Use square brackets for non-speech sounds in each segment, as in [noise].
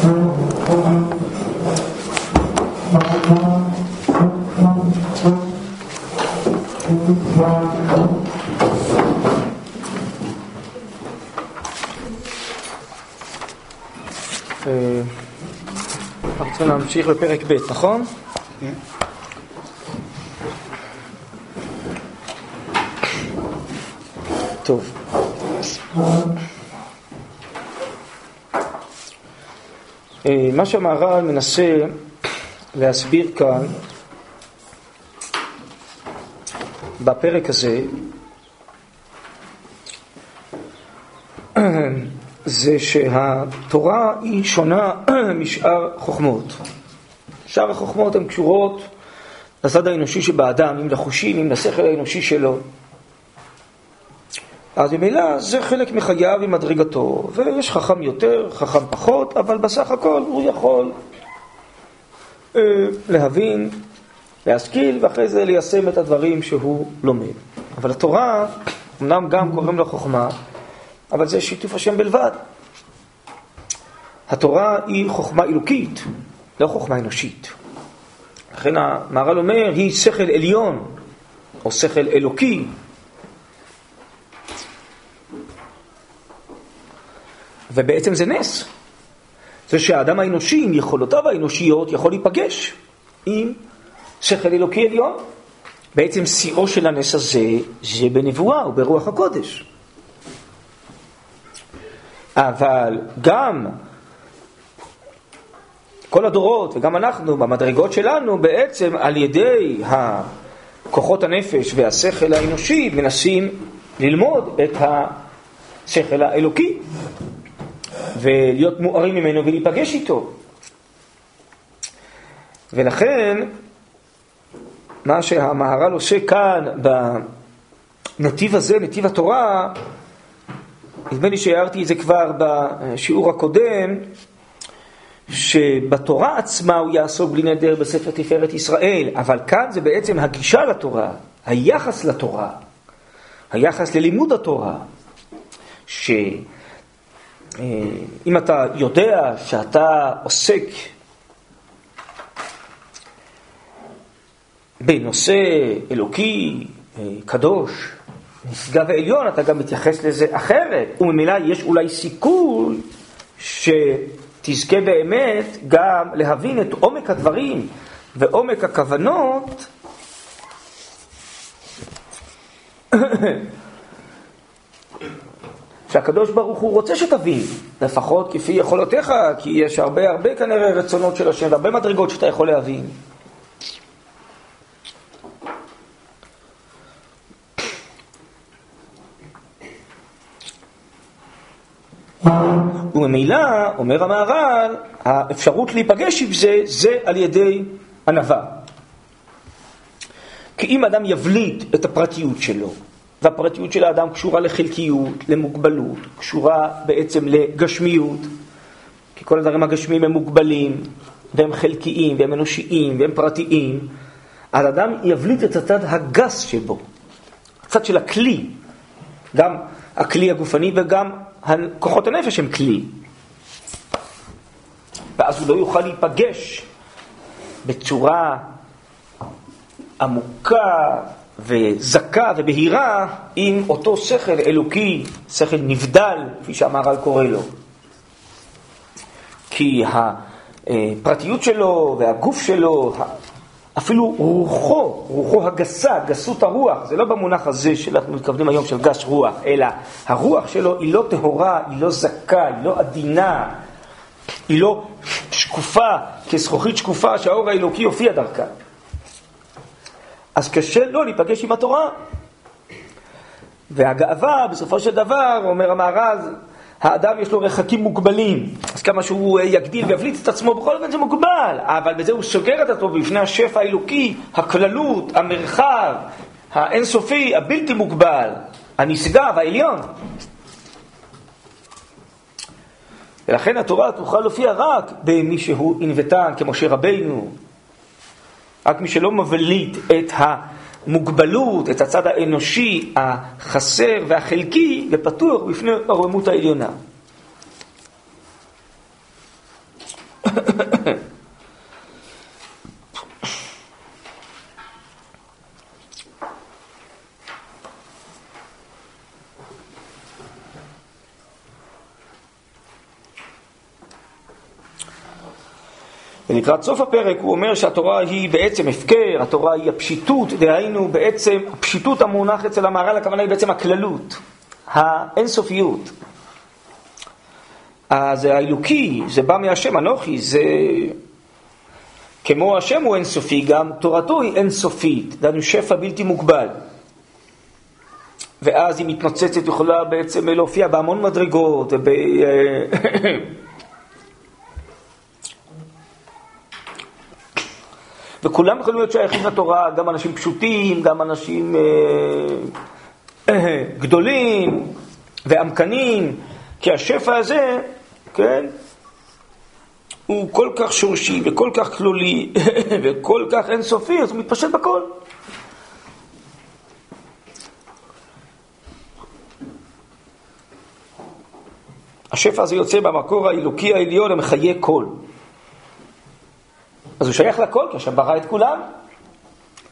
אה, אנחנו צריכים להמשיך בפרק ב', נכון? כן. טוב. מה שהמהר"ל מנסה להסביר כאן בפרק הזה [clears throat] זה שהתורה היא שונה [clears throat] משאר חוכמות. שאר החוכמות הן קשורות לצד האנושי שבאדם, אם לחושים, אם לשכל האנושי שלו. אז ממילא זה חלק מחייו ומדרגתו, ויש חכם יותר, חכם פחות, אבל בסך הכל הוא יכול אה, להבין, להשכיל, ואחרי זה ליישם את הדברים שהוא לומד. אבל התורה, אמנם גם קוראים לה חוכמה, אבל זה שיתוף השם בלבד. התורה היא חוכמה אלוקית, לא חוכמה אנושית. לכן המהר"ל אומר, היא שכל עליון, או שכל אלוקי. ובעצם זה נס. זה שהאדם האנושי, עם יכולותיו האנושיות, יכול להיפגש עם שכל אלוקי עליון. בעצם שיאו של הנס הזה, זה בנבואה וברוח הקודש. אבל גם כל הדורות וגם אנחנו במדרגות שלנו בעצם על ידי כוחות הנפש והשכל האנושי מנסים ללמוד את השכל האלוקי ולהיות מוארים ממנו ולהיפגש איתו. ולכן מה שהמהר"ל עושה כאן בנתיב הזה, נתיב התורה, נדמה לי שהערתי את זה כבר בשיעור הקודם, שבתורה עצמה הוא יעסוק בלי נדר בספר תפארת ישראל, אבל כאן זה בעצם הגישה לתורה, היחס לתורה, היחס ללימוד התורה, שאם אתה יודע שאתה עוסק בנושא אלוקי, קדוש, נשגב ועליון, אתה גם מתייחס לזה אחרת, וממילא יש אולי סיכוי שתזכה באמת גם להבין את עומק הדברים ועומק הכוונות [coughs] שהקדוש ברוך הוא רוצה שתבין, לפחות כפי יכולותיך, כי יש הרבה הרבה כנראה רצונות של השם, הרבה מדרגות שאתה יכול להבין. וממילא, אומר המהר"ל, האפשרות להיפגש עם זה, זה על ידי ענווה. כי אם אדם יבליט את הפרטיות שלו, והפרטיות של האדם קשורה לחלקיות, למוגבלות, קשורה בעצם לגשמיות, כי כל הדברים הגשמיים הם מוגבלים, והם חלקיים, והם אנושיים, והם פרטיים, אז אדם יבליט את הצד הגס שבו, הצד של הכלי, גם הכלי הגופני וגם כוחות הנפש הם כלי. ואז הוא לא יוכל להיפגש בצורה עמוקה וזכה ובהירה עם אותו שכל אלוקי, שכל נבדל, כפי שהמהר"ל קורא לו. כי הפרטיות שלו והגוף שלו, אפילו רוחו, רוחו הגסה, גסות הרוח, זה לא במונח הזה שאנחנו מתכוונים היום של גס רוח, אלא הרוח שלו היא לא טהורה, היא לא זכה, היא לא עדינה, היא לא שקופה, כזכוכית שקופה שהאור האלוקי הופיע דרכה. אז קשה לו להיפגש עם התורה. והגאווה, בסופו של דבר, אומר המארז, האדם יש לו רחקים מוגבלים, אז כמה שהוא יגדיל ויבליט את עצמו, בכל אופן זה מוגבל, אבל בזה הוא סוגר את עצמו בפני השפע האלוקי, הכללות, המרחב, האינסופי, הבלתי מוגבל, הנשגב, העליון. ולכן התורה תוכל להופיע רק במי שהוא ענוותן, כמשה רבינו, רק מי שלא מבליט את המוגבלות, את הצד האנושי החסר והחלקי, ופתוח בפני הרוממות העליונה. ולקראת סוף הפרק הוא אומר שהתורה היא בעצם הפקר, התורה היא הפשיטות, דהיינו בעצם, הפשיטות המונח אצל המהר"ל, הכוונה היא בעצם הכללות, האינסופיות. זה האלוקי, זה בא מהשם, אנוכי, זה... כמו השם הוא אינסופי, גם תורתו היא אינסופית, דהיינו שפע בלתי מוגבל. ואז היא מתנוצצת, יכולה בעצם להופיע בהמון מדרגות, וב... [laughs] וכולם יכולים להיות שייכים לתורה, גם אנשים פשוטים, גם אנשים אה, אה, גדולים ועמקנים, כי השפע הזה, כן, הוא כל כך שורשי וכל כך כלולי [laughs] וכל כך אינסופי, אז הוא מתפשט בכל. השפע הזה יוצא במקור האלוקי העליון המחיה כל. אז הוא שייך לכל, כי השם ברא את כולם.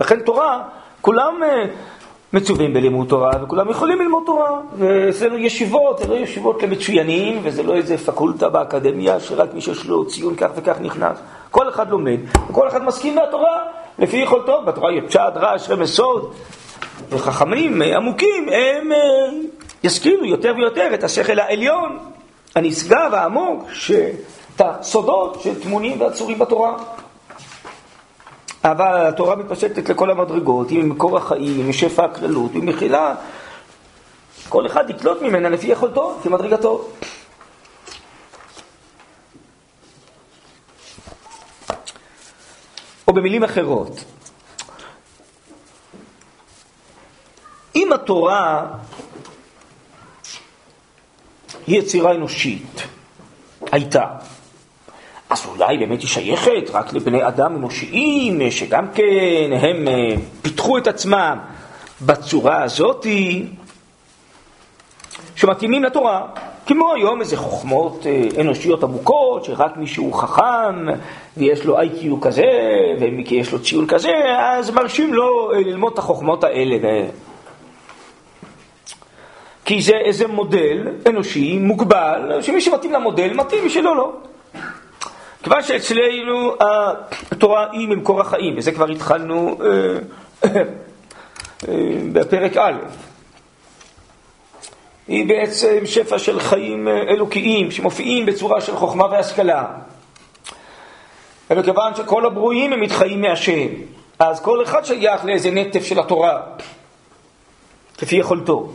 לכן תורה, כולם אה, מצווים בלימוד תורה, וכולם יכולים ללמוד תורה. ואצלנו ישיבות, זה לא ישיבות למצוינים, וזה לא איזה פקולטה באקדמיה, שרק מי שיש לו ציון כך וכך נכנס. כל אחד לומד, וכל אחד מסכים מהתורה, לפי יכולתו. בתורה יש פשט, רעש, רמז, סוד. וחכמים אה, עמוקים, הם אה, ישכילו יותר ויותר את השכל העליון, הנשגב, העמוק, את הסודות שטמונים ועצורים בתורה. אבל התורה מתפשטת לכל המדרגות, היא ממקור החיים, היא משפע הכללות, היא מכילה. כל אחד יקלוט ממנה לפי יכולתו, לפי מדרגתו. או במילים אחרות, אם התורה היא יצירה אנושית, הייתה, אז אולי באמת היא שייכת רק לבני אדם אנושיים, שגם כן הם אה, פיתחו את עצמם בצורה הזאתי, שמתאימים לתורה. כמו היום איזה חוכמות אה, אנושיות עמוקות, שרק מי שהוא חכם ויש לו איי-קיו כזה, ומי יש לו ציון כזה, אז מרשים לו אה, ללמוד את החוכמות האלה. כי זה איזה מודל אנושי מוגבל, שמי שמתאים למודל מתאים, מי שלא, לא. כיוון שאצלנו התורה היא ממקור החיים, וזה כבר התחלנו אה, אה, בפרק א', היא בעצם שפע של חיים אה, אלוקיים שמופיעים בצורה של חוכמה והשכלה. ומכיוון שכל הברואים הם מתחיים מהשם, אז כל אחד שייך לאיזה נטף של התורה, כפי יכולתו.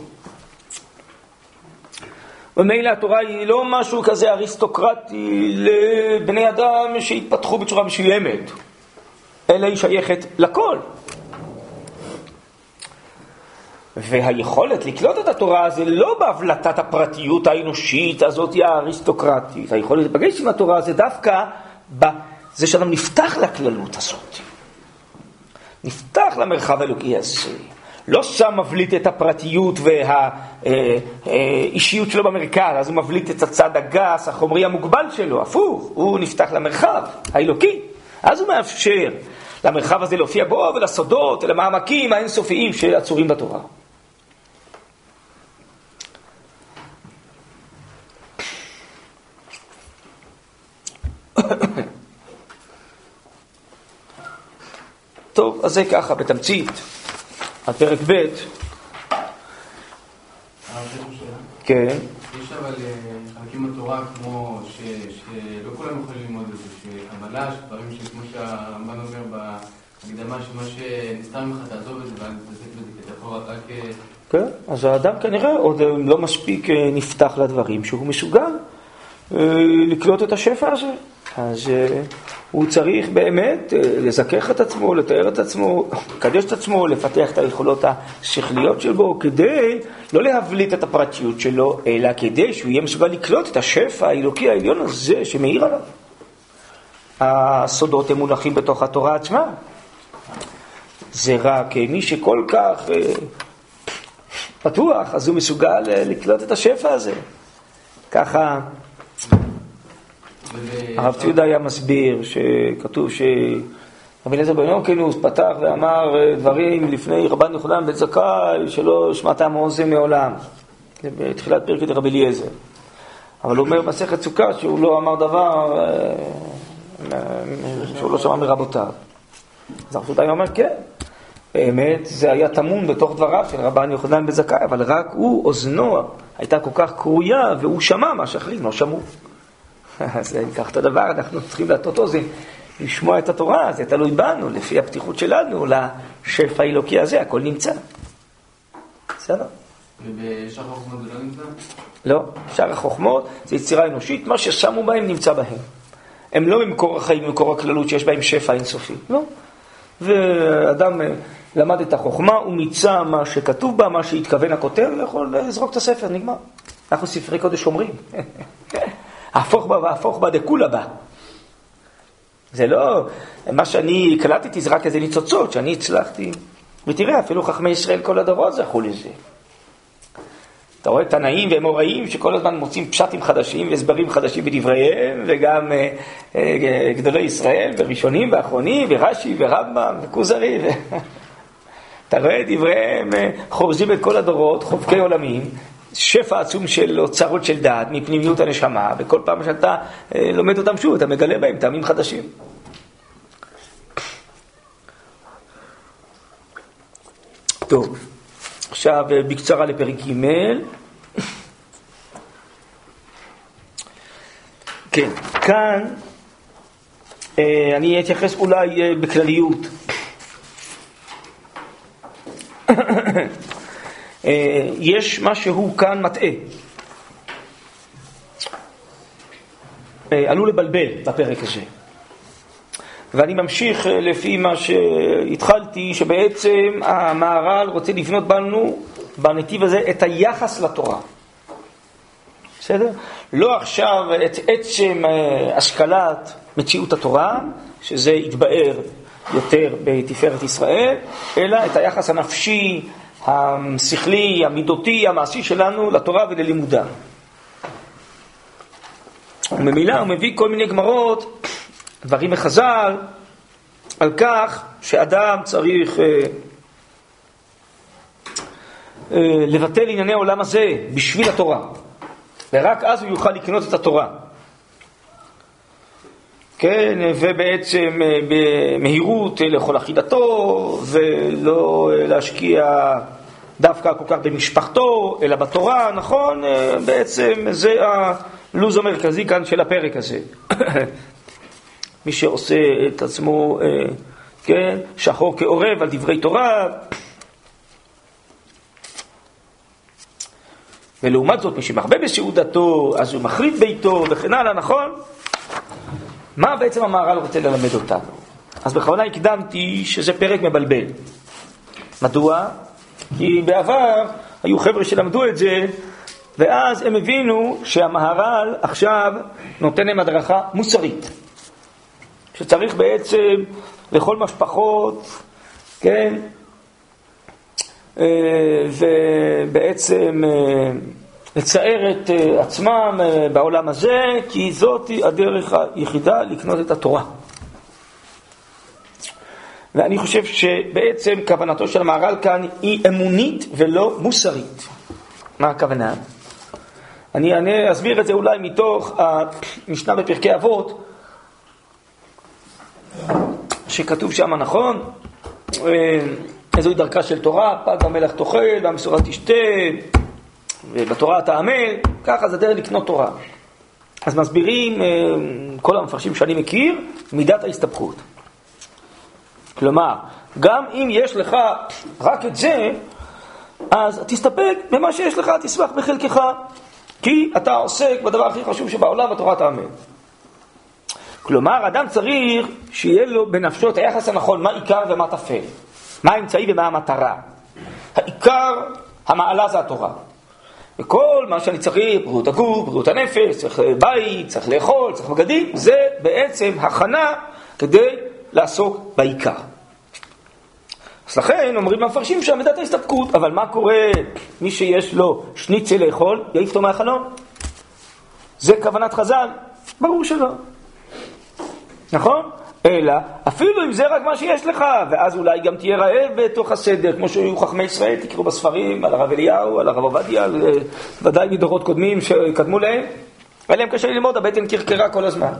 ומילא התורה היא לא משהו כזה אריסטוקרטי לבני אדם שהתפתחו בצורה מסוימת, אלא היא שייכת לכל. והיכולת לקלוט את התורה זה לא בהבלטת הפרטיות האנושית הזאת האריסטוקרטית. היכולת להיפגש עם התורה זה דווקא בזה שאדם נפתח לכללות הזאת. נפתח למרחב האלוקי הזה. לא שם מבליט את הפרטיות והאישיות שלו במרכז, אז הוא מבליט את הצד הגס, החומרי המוגבל שלו, הפוך, הוא נפתח למרחב האלוקי. אז הוא מאפשר למרחב הזה להופיע בו ולסודות, ולמעמקים האינסופיים שעצורים בתורה. [coughs] טוב, אז זה ככה, בתמצית. על פרק ב', כן. יש אבל אה, חלקים בתורה כמו שלא כולם יכולים ללמוד את זה, שהבלש, דברים שכמו שהרמב"ן אומר בהקדמה, שמה שנסתר ממך תעזוב את זה ואל תתעסק בזה, כי אתה יכול רק... אה, כן, אז האדם כנראה עוד לא מספיק אה, נפתח לדברים שהוא מסוגל לקלוט את השפע הזה. אז הוא צריך באמת אה, לזכך את עצמו, לתאר את עצמו, לקדש את עצמו, לפתח את היכולות השכליות שלו, כדי לא להבליט את הפרטיות שלו, אלא כדי שהוא יהיה מסוגל לקלוט את השפע האלוקי העליון הזה שמאיר עליו. הסודות הם מונחים בתוך התורה עצמה. זה רק מי שכל כך אה, פתוח, אז הוא מסוגל אה, לקלוט את השפע הזה. ככה הרב ציודה היה מסביר שכתוב שרבי אליעזר בן יונקנוס פתח ואמר דברים לפני רבן יוחנן בן זכאי שלא שמעתם אוזן מעולם. זה בתחילת פרקת רבי אליעזר. אבל הוא אומר במסכת סוכה שהוא לא אמר דבר, אה, שהוא לא שמע מרבותיו. אז הרב שותיים אומר, כן, באמת זה היה טמון בתוך דבריו של רבן יוחנן בזכאי, אבל רק הוא, אוזנו הייתה כל כך קרויה, והוא שמע מה שאחרים לא שמעו. אז אם כך את הדבר, אנחנו צריכים להטות אוזן, לשמוע את התורה, זה תלוי בנו, לפי הפתיחות שלנו לשפע האלוקי הזה, הכל נמצא. בסדר? ובשאר החוכמות זה לא נמצא? לא, שאר החוכמות זה יצירה אנושית, מה ששמו בהם נמצא בהם. הם לא ממקור החיים, ממקור הכללות שיש בהם שפע אינסופי, לא. ואדם אה, למד את החוכמה, הוא מיצה מה שכתוב בה, מה שהתכוון הכותב, יכול לזרוק את הספר, נגמר. אנחנו ספרי קודש אומרים. [laughs] הפוך בה והפוך בה דכולה בה. זה לא, מה שאני קלטתי זה רק איזה ניצוצות שאני הצלחתי. ותראה, אפילו חכמי ישראל כל הדורות זכו לזה. אתה רואה תנאים ואמוראים שכל הזמן מוצאים פשטים חדשים והסברים חדשים בדבריהם, וגם אה, אה, גדולי ישראל, וראשונים ואחרונים, ורש"י ורמב"ם וכוזרי. ו... [laughs] אתה רואה דבריהם אה, חורזים את כל הדורות, חובקי עולמים, שפע עצום של אוצרות של דעת מפנימיות הנשמה, וכל פעם שאתה אה, לומד אותם שוב, אתה מגלה בהם טעמים חדשים. טוב, עכשיו אה, בקצרה לפרק ג' כן, כאן אה, אני אתייחס אולי בכלליות. אה, יש משהו כאן מטעה. אה, עלול לבלבל בפרק הזה. ואני ממשיך אה, לפי מה שהתחלתי, שבעצם המהר"ל רוצה לבנות בנו, בנתיב הזה, את היחס לתורה. בסדר? לא עכשיו את עצם השכלת מציאות התורה, שזה יתבאר יותר בתפארת ישראל, אלא את היחס הנפשי, השכלי, המידותי, המעשי שלנו לתורה וללימודה. וממילא הוא מביא כל מיני גמרות, דברים מחז"ל, על כך שאדם צריך אה, אה, לבטל ענייני העולם הזה בשביל התורה, ורק אז הוא יוכל לקנות את התורה. כן, ובעצם אה, במהירות לאכול אחידתו, ולא להשקיע דווקא כל כך במשפחתו, אלא בתורה, נכון? אה, בעצם זה הלו"ז המרכזי כאן של הפרק הזה. [coughs] מי שעושה את עצמו, אה, כן, שחור כעורב על דברי תורה. ולעומת זאת, מי שמרבה בסעודתו, אז הוא מחריב ביתו וכן הלאה, נכון? מה בעצם המהר"ל רוצה ללמד אותנו? אז בכוונה הקדמתי שזה פרק מבלבל. מדוע? כי בעבר היו חבר'ה שלמדו את זה, ואז הם הבינו שהמהר"ל עכשיו נותן להם הדרכה מוסרית. שצריך בעצם לכל משפחות, כן, אה, ובעצם אה, לצער את אה, עצמם בעולם הזה, כי זאת הדרך היחידה לקנות את התורה. ואני חושב שבעצם כוונתו של המהר"ל כאן היא אמונית ולא מוסרית. מה הכוונה? אני, אני אסביר את זה אולי מתוך המשנה בפרקי אבות, שכתוב שם נכון, איזוהי דרכה של תורה, פג המלך תאכל והמסורה תשתה, ובתורה אתה עמל, ככה זה דרך לקנות תורה. אז מסבירים כל המפרשים שאני מכיר, מידת ההסתבכות. כלומר, גם אם יש לך רק את זה, אז תסתפק במה שיש לך, תשמח בחלקך, כי אתה עוסק בדבר הכי חשוב שבעולם, בתורת האמן. כלומר, אדם צריך שיהיה לו בנפשו את היחס הנכון, מה עיקר ומה טפל, מה האמצעי ומה המטרה. העיקר, המעלה זה התורה. וכל מה שאני צריך, בריאות הגוף, בריאות הנפש, צריך בית, צריך לאכול, צריך בגדים, זה בעצם הכנה כדי לעסוק בעיקר. אז לכן אומרים המפרשים שם ההסתפקות, אבל מה קורה מי שיש לו שניצל לאכול, יעיף אותו מהחלום? זה כוונת חז"ל? ברור שלא. נכון? אלא, אפילו אם זה רק מה שיש לך, ואז אולי גם תהיה רעב בתוך הסדר, כמו שהיו חכמי ישראל, תקראו בספרים על הרב אליהו, על הרב עובדיה, על, אה, ודאי מדורות קודמים שקדמו להם, היה להם קשה ללמוד, הבטן קרקרה כל הזמן.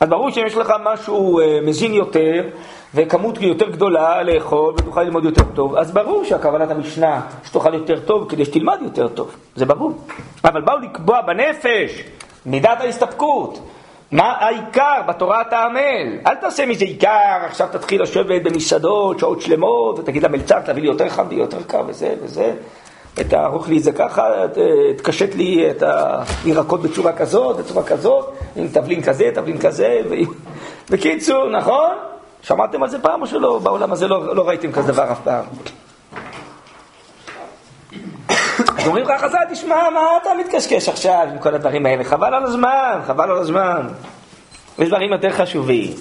אז ברור שאם יש לך משהו אה, מזין יותר, וכמות יותר גדולה לאכול, ותוכל ללמוד יותר טוב, אז ברור שהכוונת המשנה שתאכל יותר טוב כדי שתלמד יותר טוב, זה ברור. אבל באו לקבוע בנפש מידת ההסתפקות. מה העיקר בתורה אתה עמל? אל תעשה מזה עיקר, עכשיו תתחיל לשבת במסעדות שעות שלמות ותגיד למלצר תביא לי יותר חם ויותר קר וזה וזה. תערוך לי את זה ככה, תקשט לי את הירקות בצורה כזאת, בצורה כזאת, עם תבלין כזה, תבלין כזה. ו... בקיצור, נכון? שמעתם על זה פעם או שלא? בעולם הזה לא, לא ראיתם כזה דבר אף פעם. אז אומרים לך חז"ל, תשמע, מה אתה מתקשקש עכשיו עם כל הדברים האלה? חבל על הזמן, חבל על הזמן. יש דברים יותר חשובים.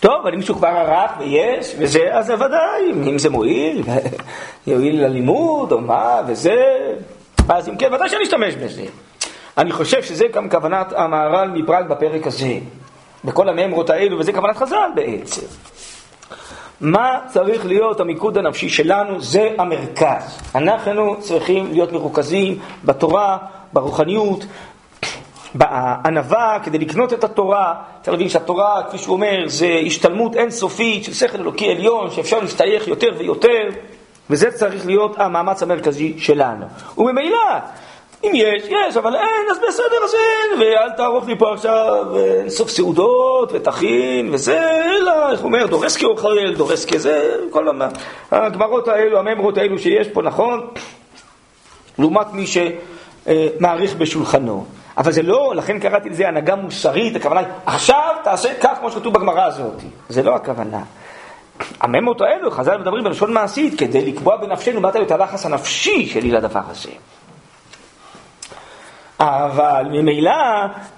טוב, אבל אם מישהו כבר ערך ויש, וזה, אז ודאי, אם זה מועיל, [laughs] יועיל ללימוד או מה, וזה, אז אם כן, ודאי שאני אשתמש בזה. אני חושב שזה גם כוונת המהר"ל מפראג בפרק הזה, בכל המאמרות האלו, וזה כוונת חז"ל בעצם. מה צריך להיות המיקוד הנפשי שלנו? זה המרכז. אנחנו צריכים להיות מרוכזים בתורה, ברוחניות, בענווה, כדי לקנות את התורה. צריך להבין שהתורה, כפי שהוא אומר, זה השתלמות אינסופית של שכל אלוקי עליון, שאפשר להשתייך יותר ויותר, וזה צריך להיות המאמץ המרכזי שלנו. וממילא, אם יש, יש, אבל אין, אז בסדר, אז אין, ואל תערוך לי פה עכשיו אינסוף סעודות ותכין וזה, אלא, איך הוא אומר, דורס כאוכל, דורס כזה, כל הגמרות האלו, הממרות האלו שיש פה, נכון? לעומת מי שמעריך בשולחנו. אבל זה לא, לכן קראתי לזה הנהגה מוסרית, הכוונה היא, עכשיו תעשה כך כמו שכתוב בגמרא הזאת. זה לא הכוונה. הממות האלו, חז"ל מדברים בלשון מעשית, כדי לקבוע בנפשנו מה את הלחץ הנפשי שלי לדבר הזה. אבל ממילא,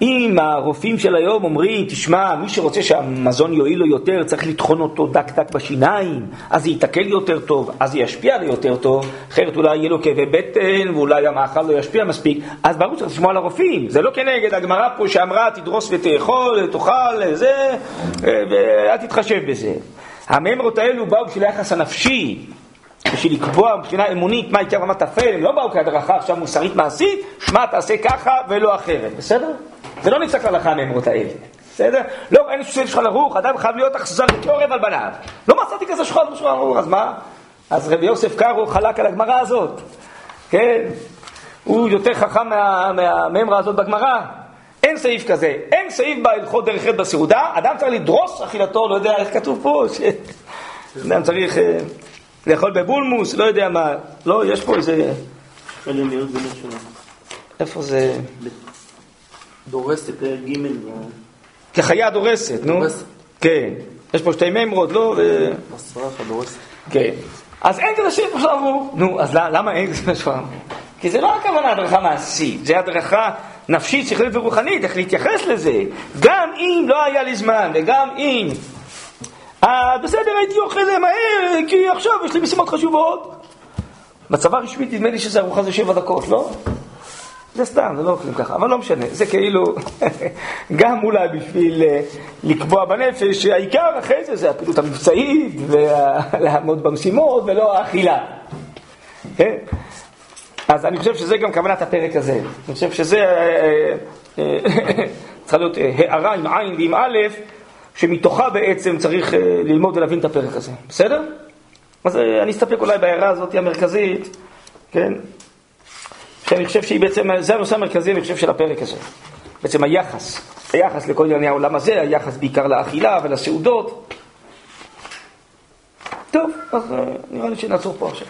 אם הרופאים של היום אומרים, תשמע, מי שרוצה שהמזון יועיל לו יותר, צריך לטחון אותו דק דק בשיניים, אז זה ייתקל יותר טוב, אז זה ישפיע לו יותר טוב, אחרת אולי יהיה לו כאבי בטן, ואולי המאכל לא ישפיע מספיק, אז ברור שצריך לשמוע על הרופאים, זה לא כנגד הגמרא פה שאמרה, תדרוס ותאכול, תאכל, זה, ואל תתחשב בזה. הממרות האלו באו בשביל היחס הנפשי, בשביל לקבוע מבחינה אמונית מה עיקר רמת הפעל, הם לא באו כהדרכה עכשיו מוסרית מעשית, שמע תעשה ככה ולא אחרת, בסדר? זה לא נפסק להלכה המאמרות האלה, בסדר? לא, אין שום שולחן ערוך, אדם חייב להיות אכזר כעורב על בניו. לא מצאתי כזה שולחן ערוך, אז מה? אז רבי יוסף קארו חלק על הגמרא הזאת, כן? הוא יותר חכם מהממרה הזאת בגמרא. אין סעיף כזה, אין סעיף בהלכות דרך חטא בסעודה, אדם צריך לדרוס אכילתו, לא יודע איך כתוב פה, אדם צריך... לאכול בבולמוס, לא יודע מה. לא, יש פה איזה... איפה זה? דורסת, פרק ג' כחיה דורסת, נו. כן. יש פה שתי מימרות, לא? מסרחה דורסת. כן. אז אין כזה שם ערוך. נו, אז למה אין כזה שם ערוך? כי זה לא הכוונה הדרכה מעשית, זה הדרכה נפשית, שכלית ורוחנית, איך להתייחס לזה. גם אם לא היה לי זמן, וגם אם בסדר, הייתי אוכל מהר, כי עכשיו יש לי משימות חשובות. בצבא רשמית נדמה לי שזה ארוחה זה שבע דקות, לא? זה סתם, זה לא אוכלים ככה, אבל לא משנה, זה כאילו, [laughs] גם אולי בשביל אה, לקבוע בנפש, שהעיקר אחרי זה זה הפעילות המבצעית, ולעמוד במשימות, ולא האכילה. כן? אז אני חושב שזה גם כוונת הפרק הזה. אני חושב שזה אה, אה, [laughs] צריכה להיות הערה עם עין ועם א', שמתוכה בעצם צריך אה, ללמוד ולהבין את הפרק הזה, בסדר? אז אה, אני אסתפק אולי בהערה הזאת המרכזית, כן? שאני חושב שהיא בעצם, זה הנושא המרכזי, אני חושב, של הפרק הזה. בעצם היחס, היחס לכל ענייני העולם הזה, היחס בעיקר לאכילה ולסעודות. טוב, אז אה, נראה לי שנעצור פה עכשיו.